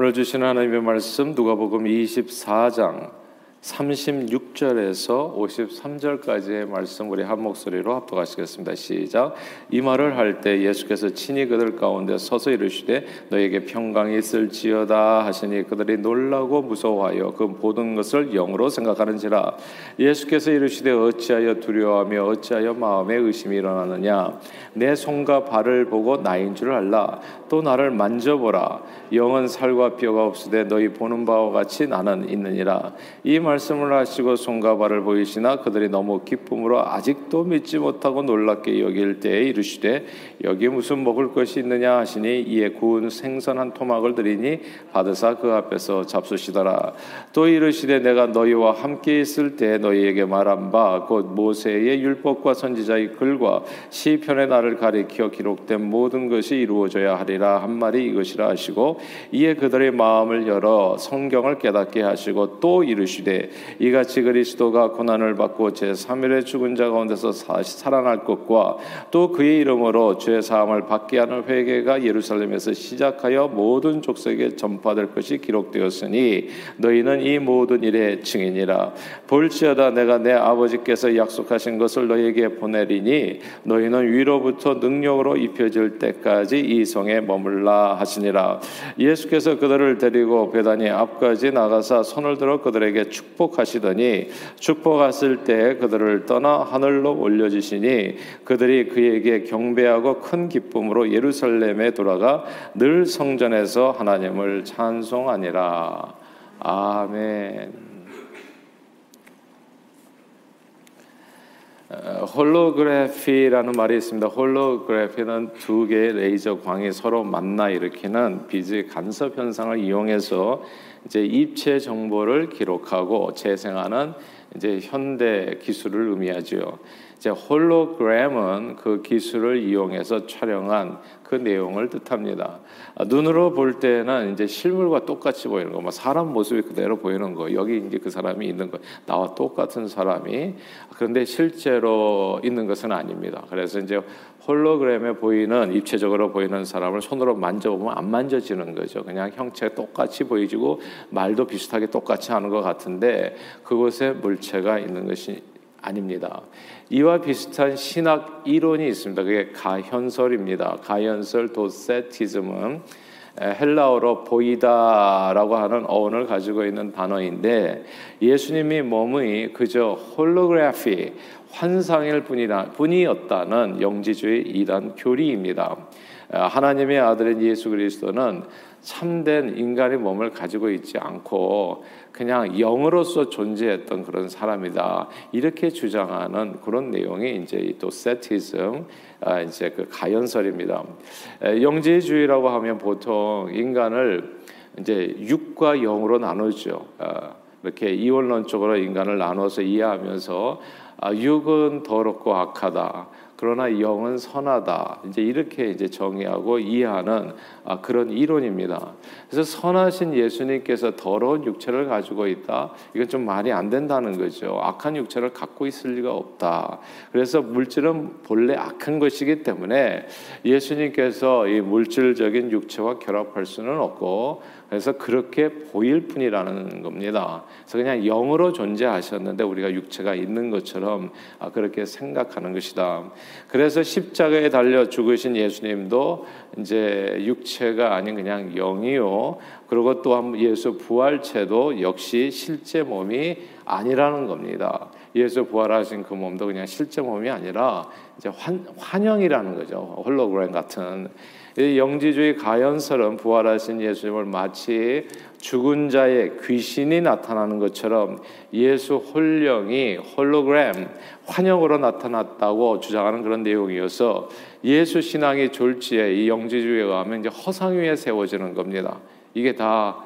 오늘 주신 하나님의 말씀 누가복음 24장 36절에서 53절까지의 말씀 우리 한 목소리로 합독하시겠습니다. 시작. 이 말을 할 때 예수께서 친히 그들 가운데 서서 이르시되 너에게 평강이 있을지어다 하시니 그들이 놀라고 무서워하여 그 모든 것을 영으로 생각하는지라. 예수께서 이르시되 어찌하여 두려워하며 어찌하여 마음에 의심이 일어나느냐? 내 손과 발을 보고 나인 줄 알라. 또 나를 만져보라. 영은 살과 뼈가 없으되 너희 보는 바와 같이 나는 있느니라. 이말 씀을 하시고 손과 발을 보이시나 그들이 너무 기쁨으로 아직도 믿지 못하고 놀랍게 여길 때에 이르시되 여기 무슨 먹을 것이 있느냐? 하시니 이에 구운 생선 한 토막을 드리니 받으사 그 앞에서 잡수시더라. 또 이르시되 내가 너희와 함께 있을 때 너희에게 말한 바 곧 모세의 율법과 선지자의 글과 시편의 나를 가리켜 기록된 모든 것이 이루어져야 하리라 한 말이 이것이라 하시고 이에 그들의 마음을 열어 성경을 깨닫게 하시고 또 이르시되 이같이 그리스도가 고난을 받고 제 3일에 죽은 자 가운데서 살아날 것과 또 그의 이름으로 죄 사함을 받게 하는 회개가 예루살렘에서 시작하여 모든 족속에 전파될 것이 기록되었으니 너희는 이 모든 일의 증인이라. 볼지어다 내가 내 아버지께서 약속하신 것을 너희에게 보내리니 너희는 위로부터 능력으로 입혀질 때까지 이 성에 머물라 하시니라. 예수께서 그들을 데리고 배단이 앞까지 나가사 손을 들어 그들에게 축 복하시더니 축복하실 때 그들을 떠나 하늘로 올려주시니 그들이 그에게 경배하고 큰 기쁨으로 예루살렘에 돌아가 늘 성전에서 하나님을 찬송하니라 아멘. 홀로그래피라는 말이 있습니다. 홀로그래피는 두 개의 레이저 광이 서로 만나 일으키는 빛의 간섭 현상을 이용해서 이제 입체 정보를 기록하고 재생하는 이제 현대 기술을 의미하죠. 이제 홀로그램은 그 기술을 이용해서 촬영한 그 내용을 뜻합니다. 아, 눈으로 볼 때는 이제 실물과 똑같이 보이는 거, 뭐 사람 모습이 그대로 보이는 거, 여기 이제 그 사람이 있는 거, 나와 똑같은 사람이 그런데 실제로 있는 것은 아닙니다. 그래서 이제 홀로그램에 보이는 입체적으로 보이는 사람을 손으로 만져보면 안 만져지는 거죠. 그냥 형체가 똑같이 보이지고 말도 비슷하게 똑같이 하는 것 같은데 그곳에 물체가 있는 것이 아닙니다. 이와 비슷한 신학 이론이 있습니다. 그게 가현설입니다. 가현설 도세티즘은 헬라어로 보이다라고 하는 어원을 가지고 있는 단어인데 예수님이 몸의 그저 홀로그래피 환상일 뿐이다 뿐이었다는 영지주의 이단 교리입니다. 하나님의 아들인 예수 그리스도는 참된 인간의 몸을 가지고 있지 않고 그냥 영으로서 존재했던 그런 사람이다 이렇게 주장하는 그런 내용이 이제 또 세티즘 아, 이제 그 가연설입니다. 영지주의라고 하면 보통 인간을 이제 육과 영으로 나누죠. 아, 이렇게 이원론적으로 인간을 나눠서 이해하면서 아, 육은 더럽고 악하다. 그러나 영은 선하다. 이제 이렇게 이제 정의하고 이해하는 아, 그런 이론입니다. 그래서 선하신 예수님께서 더러운 육체를 가지고 있다. 이건 좀 말이 안 된다는 거죠. 악한 육체를 갖고 있을 리가 없다. 그래서 물질은 본래 악한 것이기 때문에 예수님께서 이 물질적인 육체와 결합할 수는 없고 그래서 그렇게 보일 뿐이라는 겁니다. 그래서 그냥 영으로 존재하셨는데 우리가 육체가 있는 것처럼 아, 그렇게 생각하는 것이다. 그래서 십자가에 달려 죽으신 예수님도 이제 육체가 아닌 그냥 영이요. 그리고 또한 예수 부활체도 역시 실제 몸이 아니라는 겁니다. 예수 부활하신 그 몸도 그냥 실제 몸이 아니라 이제 환, 환영이라는 거죠. 홀로그램 같은. 영지주의 가연설은 부활하신 예수님을 마치 죽은 자의 귀신이 나타나는 것처럼 예수 홀령이 홀로그램 환영으로 나타났다고 주장하는 그런 내용이어서 예수 신앙이 졸지에 이 영지주의에 의하면 이제 허상 위에 세워지는 겁니다. 이게 다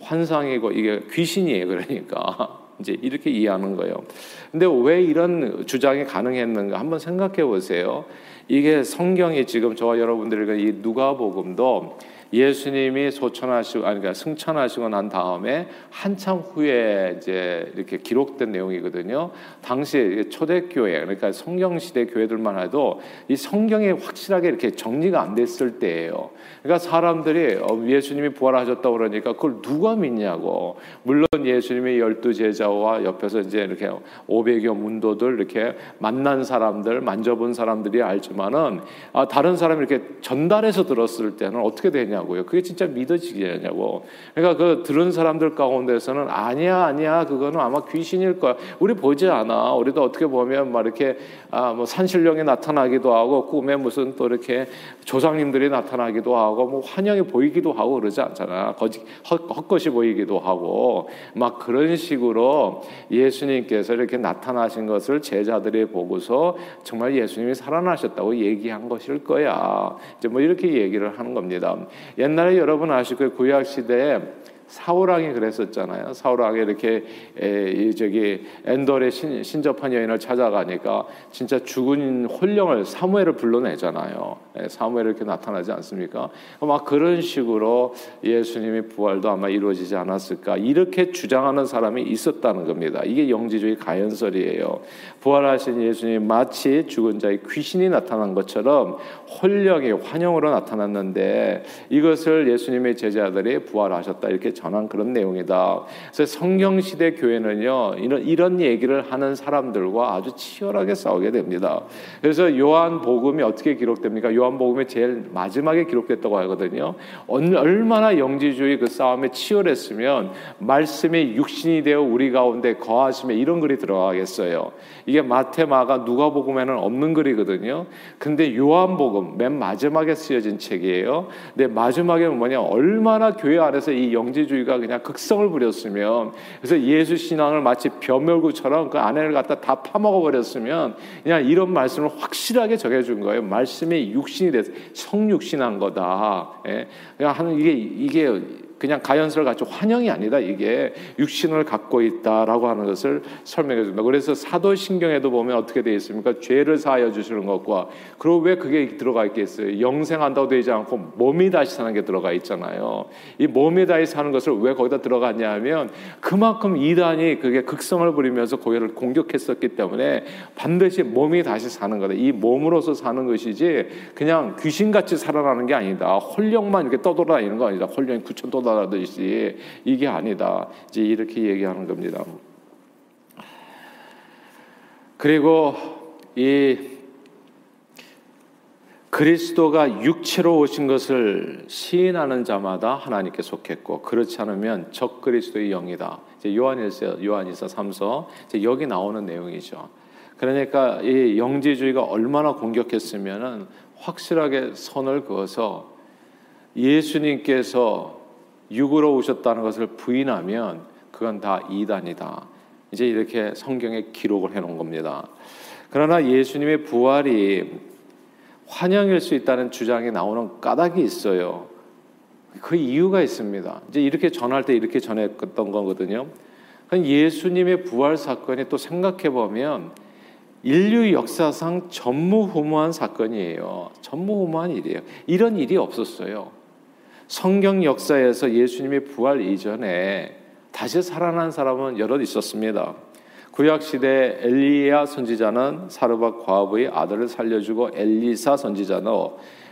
환상이고 이게 귀신이에요. 그러니까 이제 이렇게 이해하는 거예요. 근데 왜 이런 주장이 가능했는가 한번 생각해 보세요. 이게 성경이 지금 저와 여러분들에게 이 누가복음도 예수님이 소천하시고 아니 그러니까 승천하시고 난 다음에 한참 후에 이제 이렇게 기록된 내용이거든요. 당시 초대교회 그러니까 성경 시대 교회들만 해도 이 성경에 확실하게 이렇게 정리가 안 됐을 때예요. 그러니까 사람들이 어, 예수님이 부활하셨다 그러니까 그걸 누가 믿냐고. 물론 예수님의 열두 제자와 옆에서 이제 이렇게 500여 문도들 이렇게 만난 사람들, 만져본 사람들이 알지만은 아, 다른 사람이 이렇게 전달해서 들었을 때는 어떻게 되냐고 요. 그게 진짜 믿어지겠냐고. 그러니까 그 들은 사람들 가운데서는 아니야, 아니야, 그거는 아마 귀신일 거야. 우리 보지 않아. 우리도 어떻게 보면 막 이렇게 아, 뭐 산신령이 나타나기도 하고 꿈에 무슨 또 이렇게 조상님들이 나타나기도. 하고 뭐 환영이 보이기도 하고 그러지 않잖아. 거짓 헛것이 보이기도 하고 막 그런 식으로 예수님께서 이렇게 나타나신 것을 제자들이 보고서 정말 예수님이 살아나셨다고 얘기한 것일 거야. 이제 뭐 이렇게 얘기를 하는 겁니다. 옛날에 여러분 아시고 구약 시대에 사울왕이 그랬었잖아요. 사울왕이 이렇게 에, 저기 엔돌의 신, 신접한 여인을 찾아가니까 진짜 죽은 홀령을 사무엘을 불러내잖아요. 에, 사무엘 이렇게 나타나지 않습니까? 막 그런 식으로 예수님의 부활도 아마 이루어지지 않았을까 이렇게 주장하는 사람이 있었다는 겁니다. 이게 영지주의 가연설이에요. 부활하신 예수님 마치 죽은 자의 귀신이 나타난 것처럼 홀령이 환영으로 나타났는데 이것을 예수님의 제자들이 부활하셨다 이렇게 전한 그런 내용이다. 그래서 성경 시대 교회는요 이런 이런 얘기를 하는 사람들과 아주 치열하게 싸우게 됩니다. 그래서 요한 복음이 어떻게 기록됩니까? 요한 복음이 제일 마지막에 기록됐다고 하거든요. 얼마나 영지주의 그 싸움에 치열했으면 말씀이 육신이 되어 우리 가운데 거하시며 이런 글이 들어가겠어요. 이게 마태, 마가, 누가복음에는 없는 글이거든요. 근데 요한복음 맨 마지막에 쓰여진 책이에요. 근데 마지막에 뭐냐 얼마나 교회 안에서 이 영지 민주주의가 그냥 극성을 부렸으면 그래서 예수 신앙을 마치 벼멸구처럼 그 안에를 갖다 다 파먹어 버렸으면 그냥 이런 말씀을 확실하게 적해 준 거예요. 말씀이 육신이 돼서 성육신한 거다. 예. 그냥 하는 이게 이게 그냥 가연설 같이 환영이 아니다. 이게 육신을 갖고 있다라고 하는 것을 설명해 줍니다. 그래서 사도신경에도 보면 어떻게 되어 있습니까? 죄를 사하여 주시는 것과 그리고 왜 그게 들어가 있겠어요? 영생한다고 되지 않고 몸이 다시 사는 게 들어가 있잖아요. 이 몸이 다시 사는 것을 왜 거기다 들어갔냐 하면 그만큼 이단이 그게 극성을 부리면서 고해를 공격했었기 때문에 반드시 몸이 다시 사는 거다. 이 몸으로서 사는 것이지 그냥 귀신같이 살아나는 게 아니다. 홀령만 이렇게 떠돌아다니는 거 아니다. 홀령이 구천 떠돌아 말하듯이 이게 아니다. 이제 이렇게 얘기하는 겁니다. 그리고 이 그리스도가 육체로 오신 것을 시인하는 자마다 하나님께 속했고 그렇지 않으면 적 그리스도의 영이다. 이제 요한일서 요한일서 3서 이제 여기 나오는 내용이죠. 그러니까 이 영지주의가 얼마나 공격했으면은 확실하게 선을 그어서 예수님께서 육으로 오셨다는 것을 부인하면 그건 다 이단이다. 이제 이렇게 성경에 기록을 해 놓은 겁니다. 그러나 예수님의 부활이 환영일 수 있다는 주장이 나오는 까닭이 있어요. 그 이유가 있습니다. 이제 이렇게 전할 때 이렇게 전했던 거거든요. 예수님의 부활 사건이 또 생각해 보면 인류 역사상 전무후무한 사건이에요. 전무후무한 일이에요. 이런 일이 없었어요. 성경 역사에서 예수님이 부활 이전에 다시 살아난 사람은 여럿 있었습니다. 구약 시대 엘리야 선지자는 사르밧 과부의 아들을 살려주고 엘리사 선지자는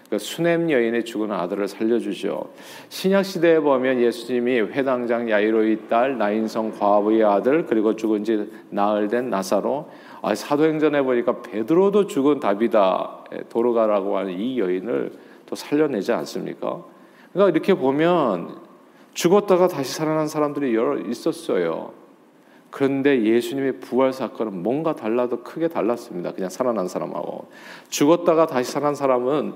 그 수냄 여인의 죽은 아들을 살려주죠. 신약 시대에 보면 예수님이 회당장 야이로의 딸 나인성 과부의 아들 그리고 죽은 지 나흘 된 나사로 아, 사도행전에 보니까 베드로도 죽은 다비다 도로가라고 하는 이 여인을 또 살려내지 않습니까? 그러니까 이렇게 보면 죽었다가 다시 살아난 사람들이 여러 있었어요. 그런데 예수님의 부활 사건은 뭔가 달라도 크게 달랐습니다. 그냥 살아난 사람하고 죽었다가 다시 살아난 사람은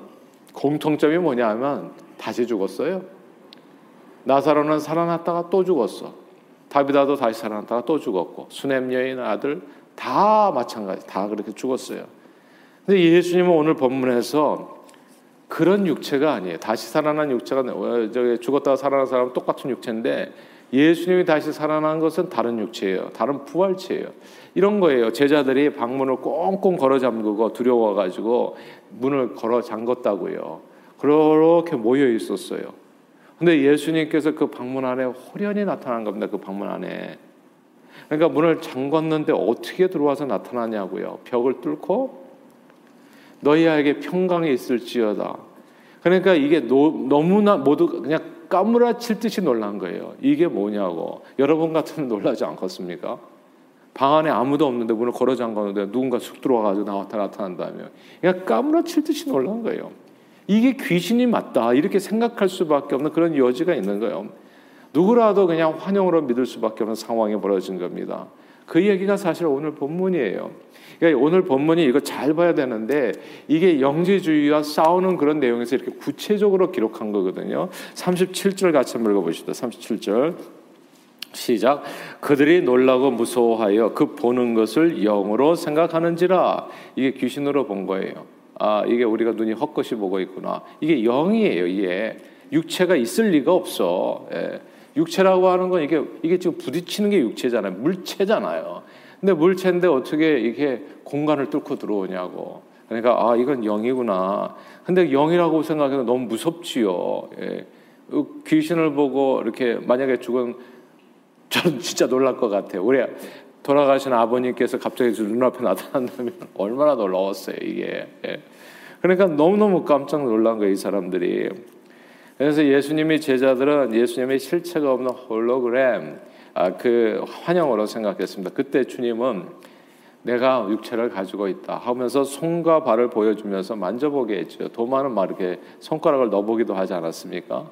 공통점이 뭐냐면 다시 죽었어요. 나사로는 살아났다가 또 죽었어. 다비다도 다시 살아났다가 또 죽었고 수냄 여인 아들 다 마찬가지 다 그렇게 죽었어요. 근데 예수님은 오늘 본문에서 그런 육체가 아니에요. 다시 살아난 육체가 어, 죽었다가 살아난 사람은 똑같은 육체인데 예수님이 다시 살아난 것은 다른 육체예요. 다른 부활체예요. 이런 거예요. 제자들이 방문을 꽁꽁 걸어 잠그고 두려워 가지고 문을 걸어 잠궜다고요. 그렇게 모여 있었어요. 근데 예수님께서 그 방문 안에 호련히 나타난 겁니다. 그 방문 안에. 그러니까 문을 잠궜는데 어떻게 들어와서 나타나냐고요. 벽을 뚫고 너희에게 평강이 있을지어다. 그러니까 이게 노, 너무나 모두 그냥 까무라칠 듯이 놀란 거예요. 이게 뭐냐고. 여러분 같으면 놀라지 않겠습니까? 방 안에 아무도 없는데 문을 걸어 잠갔는데 누군가 쑥 들어와가지고 나왔다 나타난다면 그냥 까무라칠 듯이 놀란 거예요. 이게 귀신이 맞다 이렇게 생각할 수밖에 없는 그런 여지가 있는 거예요. 누구라도 그냥 환영으로 믿을 수밖에 없는 상황이 벌어진 겁니다. 그 얘기가 사실 오늘 본문이에요. 그러니까 오늘 본문이 이거 잘 봐야 되는데 이게 영지주의와 싸우는 그런 내용에서 이렇게 구체적으로 기록한 거거든요. 37절 같이 한번 읽어보시다. 37절. 시작. 그들이 놀라고 무서워하여 그 보는 것을 영으로 생각하는지라. 이게 귀신으로 본 거예요. 아, 이게 우리가 눈이 헛것이 보고 있구나. 이게 영이에요, 이게. 육체가 있을 리가 없어. 예. 육체라고 하는 건 이게 이게 지금 부딪히는 게 육체잖아요. 물체잖아요. 근데 물체인데 어떻게 이게 공간을 뚫고 들어오냐고. 그러니까 아 이건 영이구나. 근데 영이라고 생각해도 너무 무섭지요. 예. 귀신을 보고 이렇게 만약에 죽은 저는 진짜 놀랄 것 같아요. 우리 돌아가신 아버님께서 갑자기 눈앞에 나타난다면 얼마나 놀라웠어요 이게. 예. 그러니까 너무 너무 깜짝 놀란 거예요 이 사람들이. 그래서 예수님이 제자들은 예수님의 실체가 없는 홀로그램 아, 그 환영으로 생각했습니다. 그때 주님은 내가 육체를 가지고 있다 하면서 손과 발을 보여주면서 만져보게 했죠. 도마는 막 이렇게 손가락을 넣어보기도 하지 않았습니까?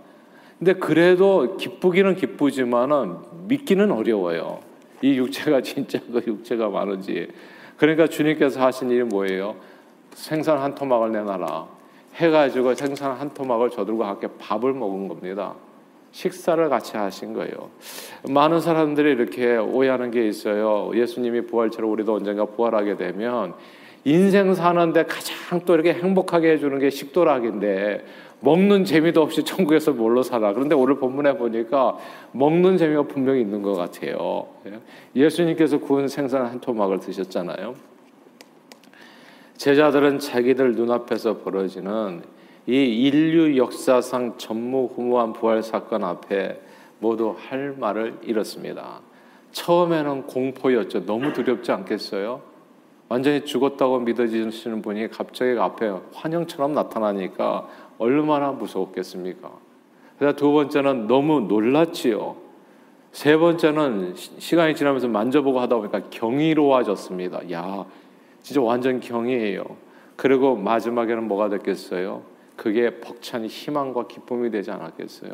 근데 그래도 기쁘기는 기쁘지만은 믿기는 어려워요. 이 육체가 진짜 그 육체가 많은지. 그러니까 주님께서 하신 일이 뭐예요? 생선 한 토막을 내놔라. 해가지고 생선 한 토막을 저들과 함께 밥을 먹은 겁니다. 식사를 같이 하신 거예요. 많은 사람들이 이렇게 오해하는 게 있어요. 예수님이 부활처럼 우리도 언젠가 부활하게 되면 인생 사는데 가장 또 이렇게 행복하게 해주는 게 식도락인데 먹는 재미도 없이 천국에서 뭘로 살아. 그런데 오늘 본문에 보니까 먹는 재미가 분명히 있는 것 같아요. 예수님께서 구운 생선 한 토막을 드셨잖아요. 제자들은 자기들 눈앞에서 벌어지는 이 인류 역사상 전무후무한 부활 사건 앞에 모두 할 말을 잃었습니다. 처음에는 공포였죠. 너무 두렵지 않겠어요? 완전히 죽었다고 믿어지시는 분이 갑자기 앞에 환영처럼 나타나니까 얼마나 무서웠겠습니까? 그래서 두 번째는 너무 놀랐지요. 세 번째는 시간이 지나면서 만져보고 하다 보니까 경이로워졌습니다. 야, 진짜 완전 경이에요. 그리고 마지막에는 뭐가 됐겠어요? 그게 벅찬 희망과 기쁨이 되지 않았겠어요?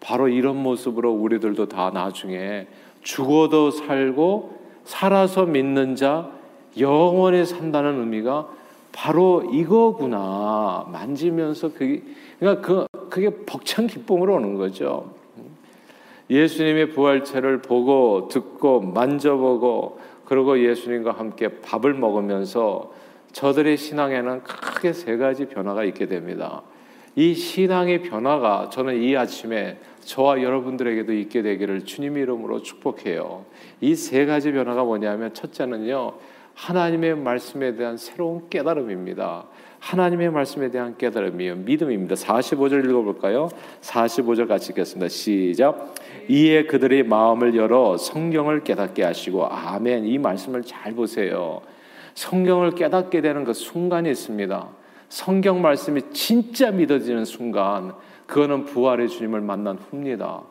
바로 이런 모습으로 우리들도 다 나중에 죽어도 살고 살아서 믿는 자 영원히 산다는 의미가 바로 이거구나 만지면서 그게 그러니까 그 그게 벅찬 기쁨으로 오는 거죠. 예수님의 부활체를 보고 듣고 만져보고 그리고 예수님과 함께 밥을 먹으면서 저들의 신앙에는 크게 세 가지 변화가 있게 됩니다. 이 신앙의 변화가 저는 이 아침에 저와 여러분들에게도 있게 되기를 주님 이름으로 축복해요. 이 세 가지 변화가 뭐냐면 첫째는요. 하나님의 말씀에 대한 새로운 깨달음입니다. 하나님의 말씀에 대한 깨달음이요. 믿음입니다. 45절 읽어볼까요? 45절 같이 읽겠습니다. 시작. 이에 그들의 마음을 열어 성경을 깨닫게 하시고, 아멘. 이 말씀을 잘 보세요. 성경을 깨닫게 되는 그 순간이 있습니다. 성경 말씀이 진짜 믿어지는 순간, 그거는 부활의 주님을 만난 후입니다.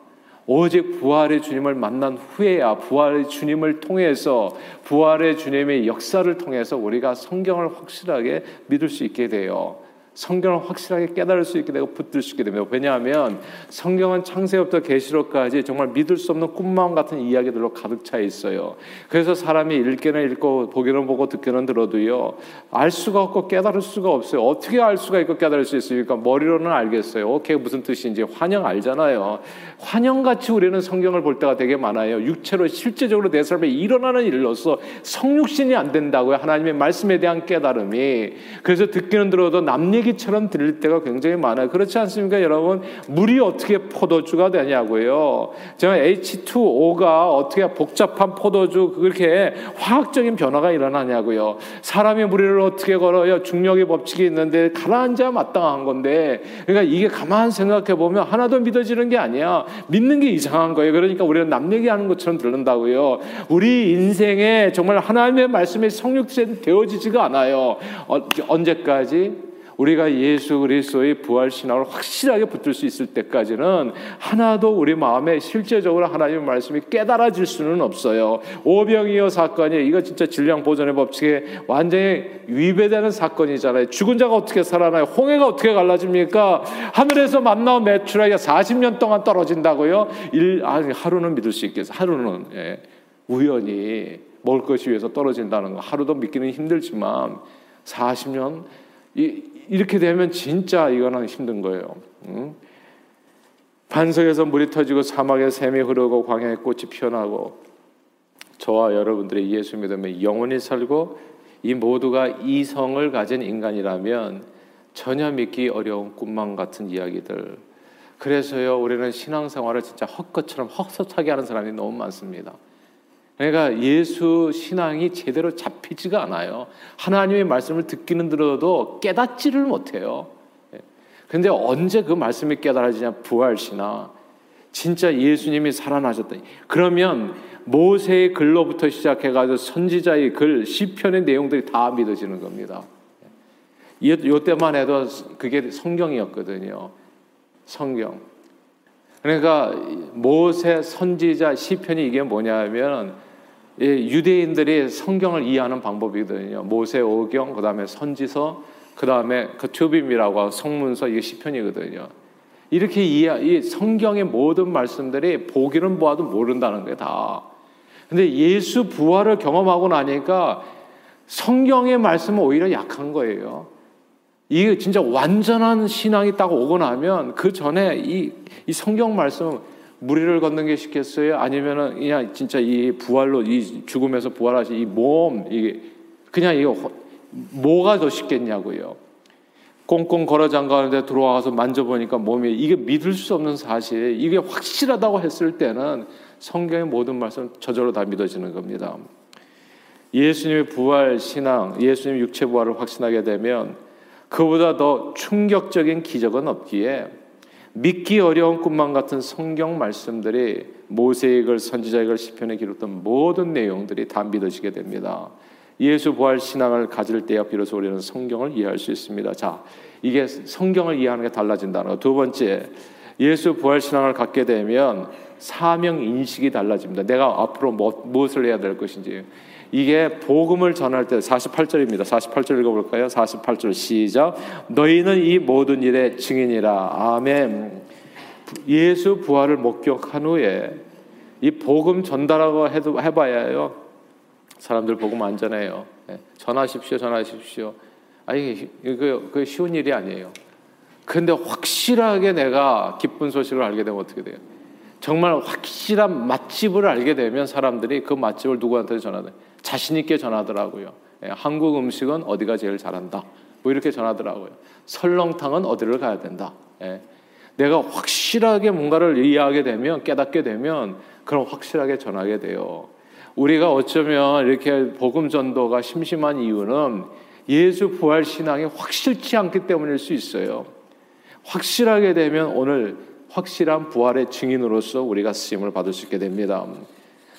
오직 부활의 주님을 만난 후에야 부활의 주님을 통해서 부활의 주님의 역사를 통해서 우리가 성경을 확실하게 믿을 수 있게 돼요. 성경을 확실하게 깨달을 수 있게 되고 붙들 수 있게 됩니다. 왜냐하면 성경은 창세부터 계시록까지 정말 믿을 수 없는 꿈마음 같은 이야기들로 가득 차 있어요. 그래서 사람이 읽기는 읽고 보기는 보고 듣기는 들어도요 알 수가 없고 깨달을 수가 없어요. 어떻게 알 수가 있고 깨달을 수 있습니까? 머리로는 알겠어요. 오케이 무슨 뜻인지 환영 알잖아요. 환영같이 우리는 성경을 볼 때가 되게 많아요. 육체로 실제적으로 내 삶에 일어나는 일로서 성육신이 안 된다고요. 하나님의 말씀에 대한 깨달음이 그래서 듣기는 들어도 남 얘 얘기처럼 들릴 때가 굉장히 많아요. 그렇지 않습니까, 여러분? 물이 어떻게 포도주가 되냐고요. 제가 H2O가 어떻게 복잡한 포도주 그렇게 화학적인 변화가 일어나냐고요. 사람이 물을 어떻게 걸어요? 중력의 법칙이 있는데 가라앉아 마땅한 건데, 그러니까 이게 가만 생각해 보면 하나도 믿어지는 게 아니야. 믿는 게 이상한 거예요. 그러니까 우리가 남 얘기하는 것처럼 들른다고요. 우리 인생에 정말 하나님의 말씀이 성육되어지지가 않아요. 어, 언제까지? 우리가 예수 그리스도의 부활 신앙을 확실하게 붙들 수 있을 때까지는 하나도 우리 마음에 실제적으로 하나님의 말씀이 깨달아질 수는 없어요. 오병이어 사건이 이거 진짜 질량 보존의 법칙에 완전히 위배되는 사건이잖아요. 죽은 자가 어떻게 살아나요? 홍해가 어떻게 갈라집니까? 하늘에서 만나온 매출하기가 40년 동안 떨어진다고요? 일, 아니, 하루는 믿을 수 있겠어요. 하루는 예, 우연히 먹을 것이 위해서 떨어진다는 거 하루도 믿기는 힘들지만 40년 이, 이렇게 되면 진짜 이거는 힘든 거예요. 응? 반석에서 물이 터지고 사막에 샘이 흐르고 광야에 꽃이 피어나고 저와 여러분들의 예수 믿음에 영원히 살고 이 모두가 이성을 가진 인간이라면 전혀 믿기 어려운 꿈만 같은 이야기들. 그래서요 우리는 신앙생활을 진짜 헛것처럼 헛헛하게 하는 사람이 너무 많습니다. 그러니까 예수 신앙이 제대로 잡히지가 않아요. 하나님의 말씀을 듣기는 들어도 깨닫지를 못해요. 예. 근데 언제 그 말씀이 깨달아지냐? 부활시나 진짜 예수님이 살아나셨다. 그러면 모세의 글로부터 시작해가지고 선지자의 글, 시편의 내용들이 다 믿어지는 겁니다. 이때만 해도 그게 성경이었거든요. 성경. 그러니까 모세 선지자 시편이 이게 뭐냐면 유대인들이 성경을 이해하는 방법이거든요. 모세 오경, 그 다음에 선지서, 그 다음에 그 튜빔이라고 성문서 이게 시편이거든요. 이렇게 이해, 이 성경의 모든 말씀들이 보기는 보아도 모른다는 거예요, 다. 근데 예수 부활을 경험하고 나니까 성경의 말씀은 오히려 약한 거예요. 이게 진짜 완전한 신앙이 딱 오고 나면 그 전에 이, 이 성경 말씀 무리를 걷는 게 쉽겠어요? 아니면은 그냥 진짜 이 부활로 이 죽음에서 부활하신 이 몸, 이게 그냥 이거 뭐가 더 쉽겠냐고요. 꽁꽁 걸어 잠가는데 들어와서 만져보니까 몸이 이게 믿을 수 없는 사실, 이게 확실하다고 했을 때는 성경의 모든 말씀 저절로 다 믿어지는 겁니다. 예수님의 부활 신앙, 예수님 육체 부활을 확신하게 되면 그보다 더 충격적인 기적은 없기에 믿기 어려운 꿈만 같은 성경 말씀들이 모세의 글, 선지자의 글, 시편에 기록된 모든 내용들이 다 믿어지게 됩니다. 예수 부활 신앙을 가질 때야 비로소 우리는 성경을 이해할 수 있습니다. 자, 이게 성경을 이해하는 게 달라진다는 거. 두 번째, 예수 부활 신앙을 갖게 되면 사명 인식이 달라집니다. 내가 앞으로 뭐, 무엇을 해야 될 것인지. 이게 복음을 전할 때 48절입니다. 48절 읽어볼까요? 48절 시작. 너희는 이 모든 일의 증인이라. 아멘. 예수 부활을 목격한 후에 이 복음 전달하고 해도 해봐야요. 사람들 복음 안 전해요. 예, 전하십시오, 전하십시오. 아니 그, 그 쉬운 일이 아니에요. 근데 확실하게 내가 기쁜 소식을 알게 되면 어떻게 돼요? 정말 확실한 맛집을 알게 되면 사람들이 그 맛집을 누구한테 전하든 자신 있게 전하더라고요. 예, 한국 음식은 어디가 제일 잘한다. 뭐 이렇게 전하더라고요. 설렁탕은 어디를 가야 된다. 예, 내가 확실하게 뭔가를 이해하게 되면 깨닫게 되면 그럼 확실하게 전하게 돼요. 우리가 어쩌면 이렇게 복음 전도가 심심한 이유는 예수 부활 신앙이 확실치 않기 때문일 수 있어요. 확실하게 되면 오늘 확실한 부활의 증인으로서 우리가 쓰임을 받을 수 있게 됩니다.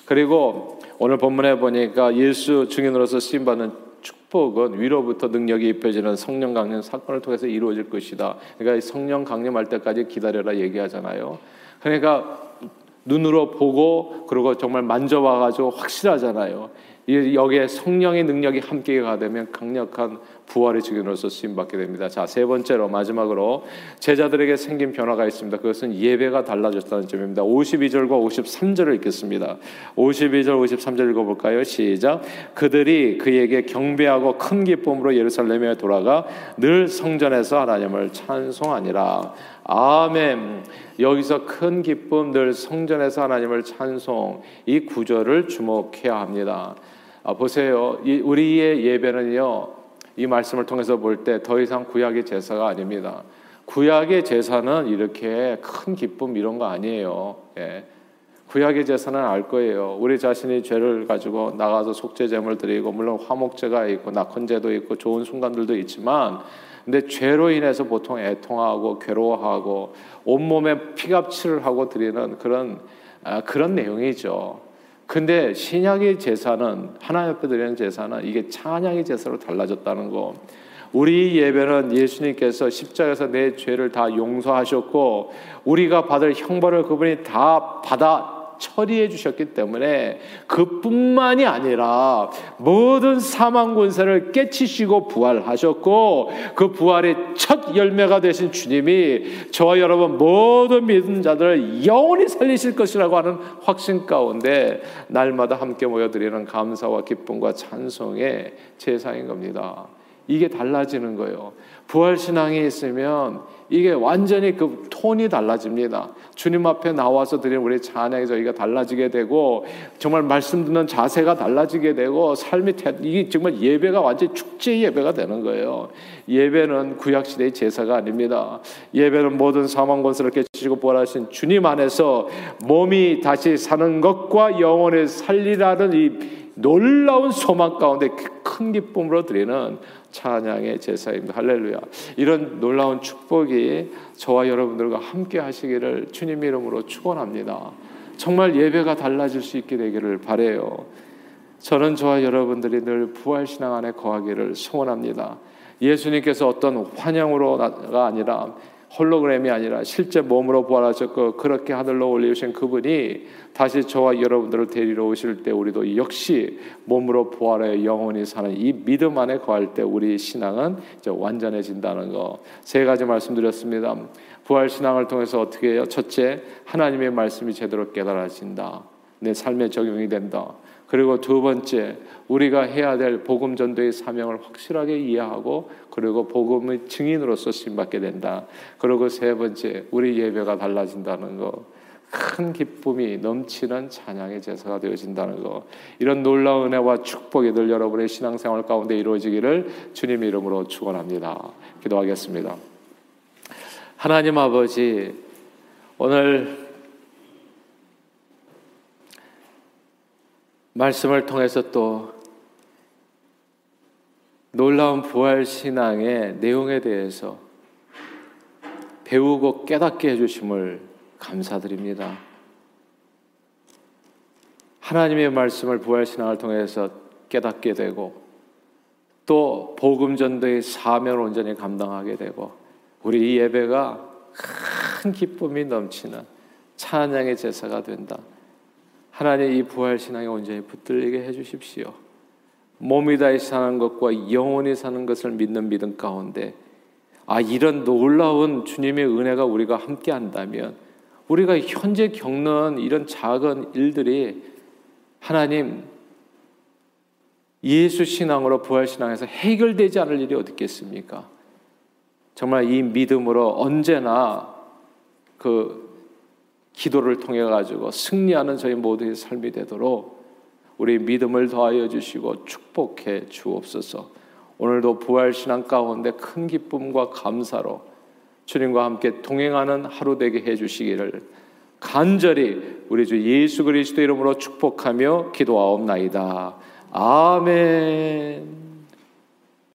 그리고 오늘 본문에 보니까 예수 증인으로서 쓰임 받는 축복은 위로부터 능력이 입혀지는 성령 강림 사건을 통해서 이루어질 것이다. 그러니까 성령 강림할 때까지 기다려라 얘기하잖아요. 그러니까 눈으로 보고 그리고 정말 만져봐 가지고 확실하잖아요. 여기에 성령의 능력이 함께 가되면 강력한 부활의 증인으로서 쓰임 받게 됩니다. 자, 세 번째로 마지막으로 제자들에게 생긴 변화가 있습니다. 그것은 예배가 달라졌다는 점입니다. 52절과 53절을 읽겠습니다. 52절, 53절 읽어 볼까요? 시작. 그들이 그에게 경배하고 큰 기쁨으로 예루살렘에 돌아가 늘 성전에서 하나님을 찬송하니라. 아멘. 여기서 큰 기쁨, 늘 성전에서 하나님을 찬송, 이 구절을 주목해야 합니다. 아, 보세요. 우리의 예배는요, 이 말씀을 통해서 볼 때 더 이상 구약의 제사가 아닙니다. 구약의 제사는 이렇게 큰 기쁨 이런 거 아니에요. 예. 구약의 제사는 알 거예요. 우리 자신이 죄를 가지고 나가서 속죄제물 드리고 물론 화목제가 있고 낙헌제도 있고 좋은 순간들도 있지만 근데 죄로 인해서 보통 애통하고 괴로워하고 온몸에 피갑칠을 하고 드리는 그런 아, 그런 내용이죠. 근데 신약의 제사는 하나님 앞에 드리는 제사는 이게 찬양의 제사로 달라졌다는 거. 우리 예배는 예수님께서 십자가에서 내 죄를 다 용서하셨고 우리가 받을 형벌을 그분이 다 받아 처리해 주셨기 때문에 그뿐만이 아니라 모든 사망 권세를 깨치시고 부활하셨고 그 부활의 첫 열매가 되신 주님이 저와 여러분 모든 믿은 자들을 영원히 살리실 것이라고 하는 확신 가운데 날마다 함께 모여드리는 감사와 기쁨과 찬송의 제사인 겁니다. 이게 달라지는 거예요. 부활 신앙이 있으면 이게 완전히 그 톤이 달라집니다. 주님 앞에 나와서 드리는 우리 찬양이 저희가 달라지게 되고 정말 말씀 듣는 자세가 달라지게 되고 삶이 이게 정말 예배가 완전 축제 예배가 되는 거예요. 예배는 구약 시대의 제사가 아닙니다. 예배는 모든 사망 권세를 깨치시고 부활하신 주님 안에서 몸이 다시 사는 것과 영혼을 살리라는 이 놀라운 소망 가운데 큰 기쁨으로 드리는 찬양의 제사입니다. 할렐루야. 이런 놀라운 축복이 저와 여러분들과 함께 하시기를 주님 이름으로 축원합니다. 정말 예배가 달라질 수 있게 되기를 바래요. 저는 저와 여러분들이 늘 부활 신앙 안에 거하기를 소원합니다. 예수님께서 어떤 환영으로가 아니라 홀로그램이 아니라 실제 몸으로 부활하셨고 그렇게 하늘로 올리신 그분이 다시 저와 여러분들을 데리러 오실 때 우리도 역시 몸으로 부활해 영원히 사는 이 믿음 안에 거할 때 우리 신앙은 이제 완전해진다는 거 세 가지 말씀드렸습니다. 부활 신앙을 통해서 어떻게 해요? 첫째, 하나님의 말씀이 제대로 깨달아진다. 내 삶에 적용이 된다. 그리고 두 번째, 우리가 해야 될 복음 전도의 사명을 확실하게 이해하고 그리고 복음의 증인으로서 쓰임받게 된다. 그리고 세 번째, 우리 예배가 달라진다는 거. 큰 기쁨이 넘치는 찬양의 제사가 되어진다는 거. 이런 놀라운 은혜와 축복이 늘 여러분의 신앙생활 가운데 이루어지기를 주님 이름으로 축원합니다. 기도하겠습니다. 하나님 아버지 오늘 말씀을 통해서 또 놀라운 부활 신앙의 내용에 대해서 배우고 깨닫게 해주심을 감사드립니다. 하나님의 말씀을 부활 신앙을 통해서 깨닫게 되고 또 복음 전도의 사명을 온전히 감당하게 되고 우리 예배가 큰 기쁨이 넘치는 찬양의 제사가 된다. 하나님 이 부활 신앙에 온전히 붙들리게 해 주십시오. 몸이 다시 사는 것과 영원히 사는 것을 믿는 믿음 가운데 아 이런 놀라운 주님의 은혜가 우리가 함께 한다면 우리가 현재 겪는 이런 작은 일들이 하나님 예수 신앙으로 부활 신앙에서 해결되지 않을 일이 어디 있겠습니까? 정말 이 믿음으로 언제나 그 기도를 통해 가지고 승리하는 저희 모두의 삶이 되도록 우리 믿음을 더하여 주시고 축복해 주옵소서. 오늘도 부활 신앙 가운데 큰 기쁨과 감사로 주님과 함께 동행하는 하루 되게 해 주시기를 간절히 우리 주 예수 그리스도 이름으로 축복하며 기도하옵나이다. 아멘.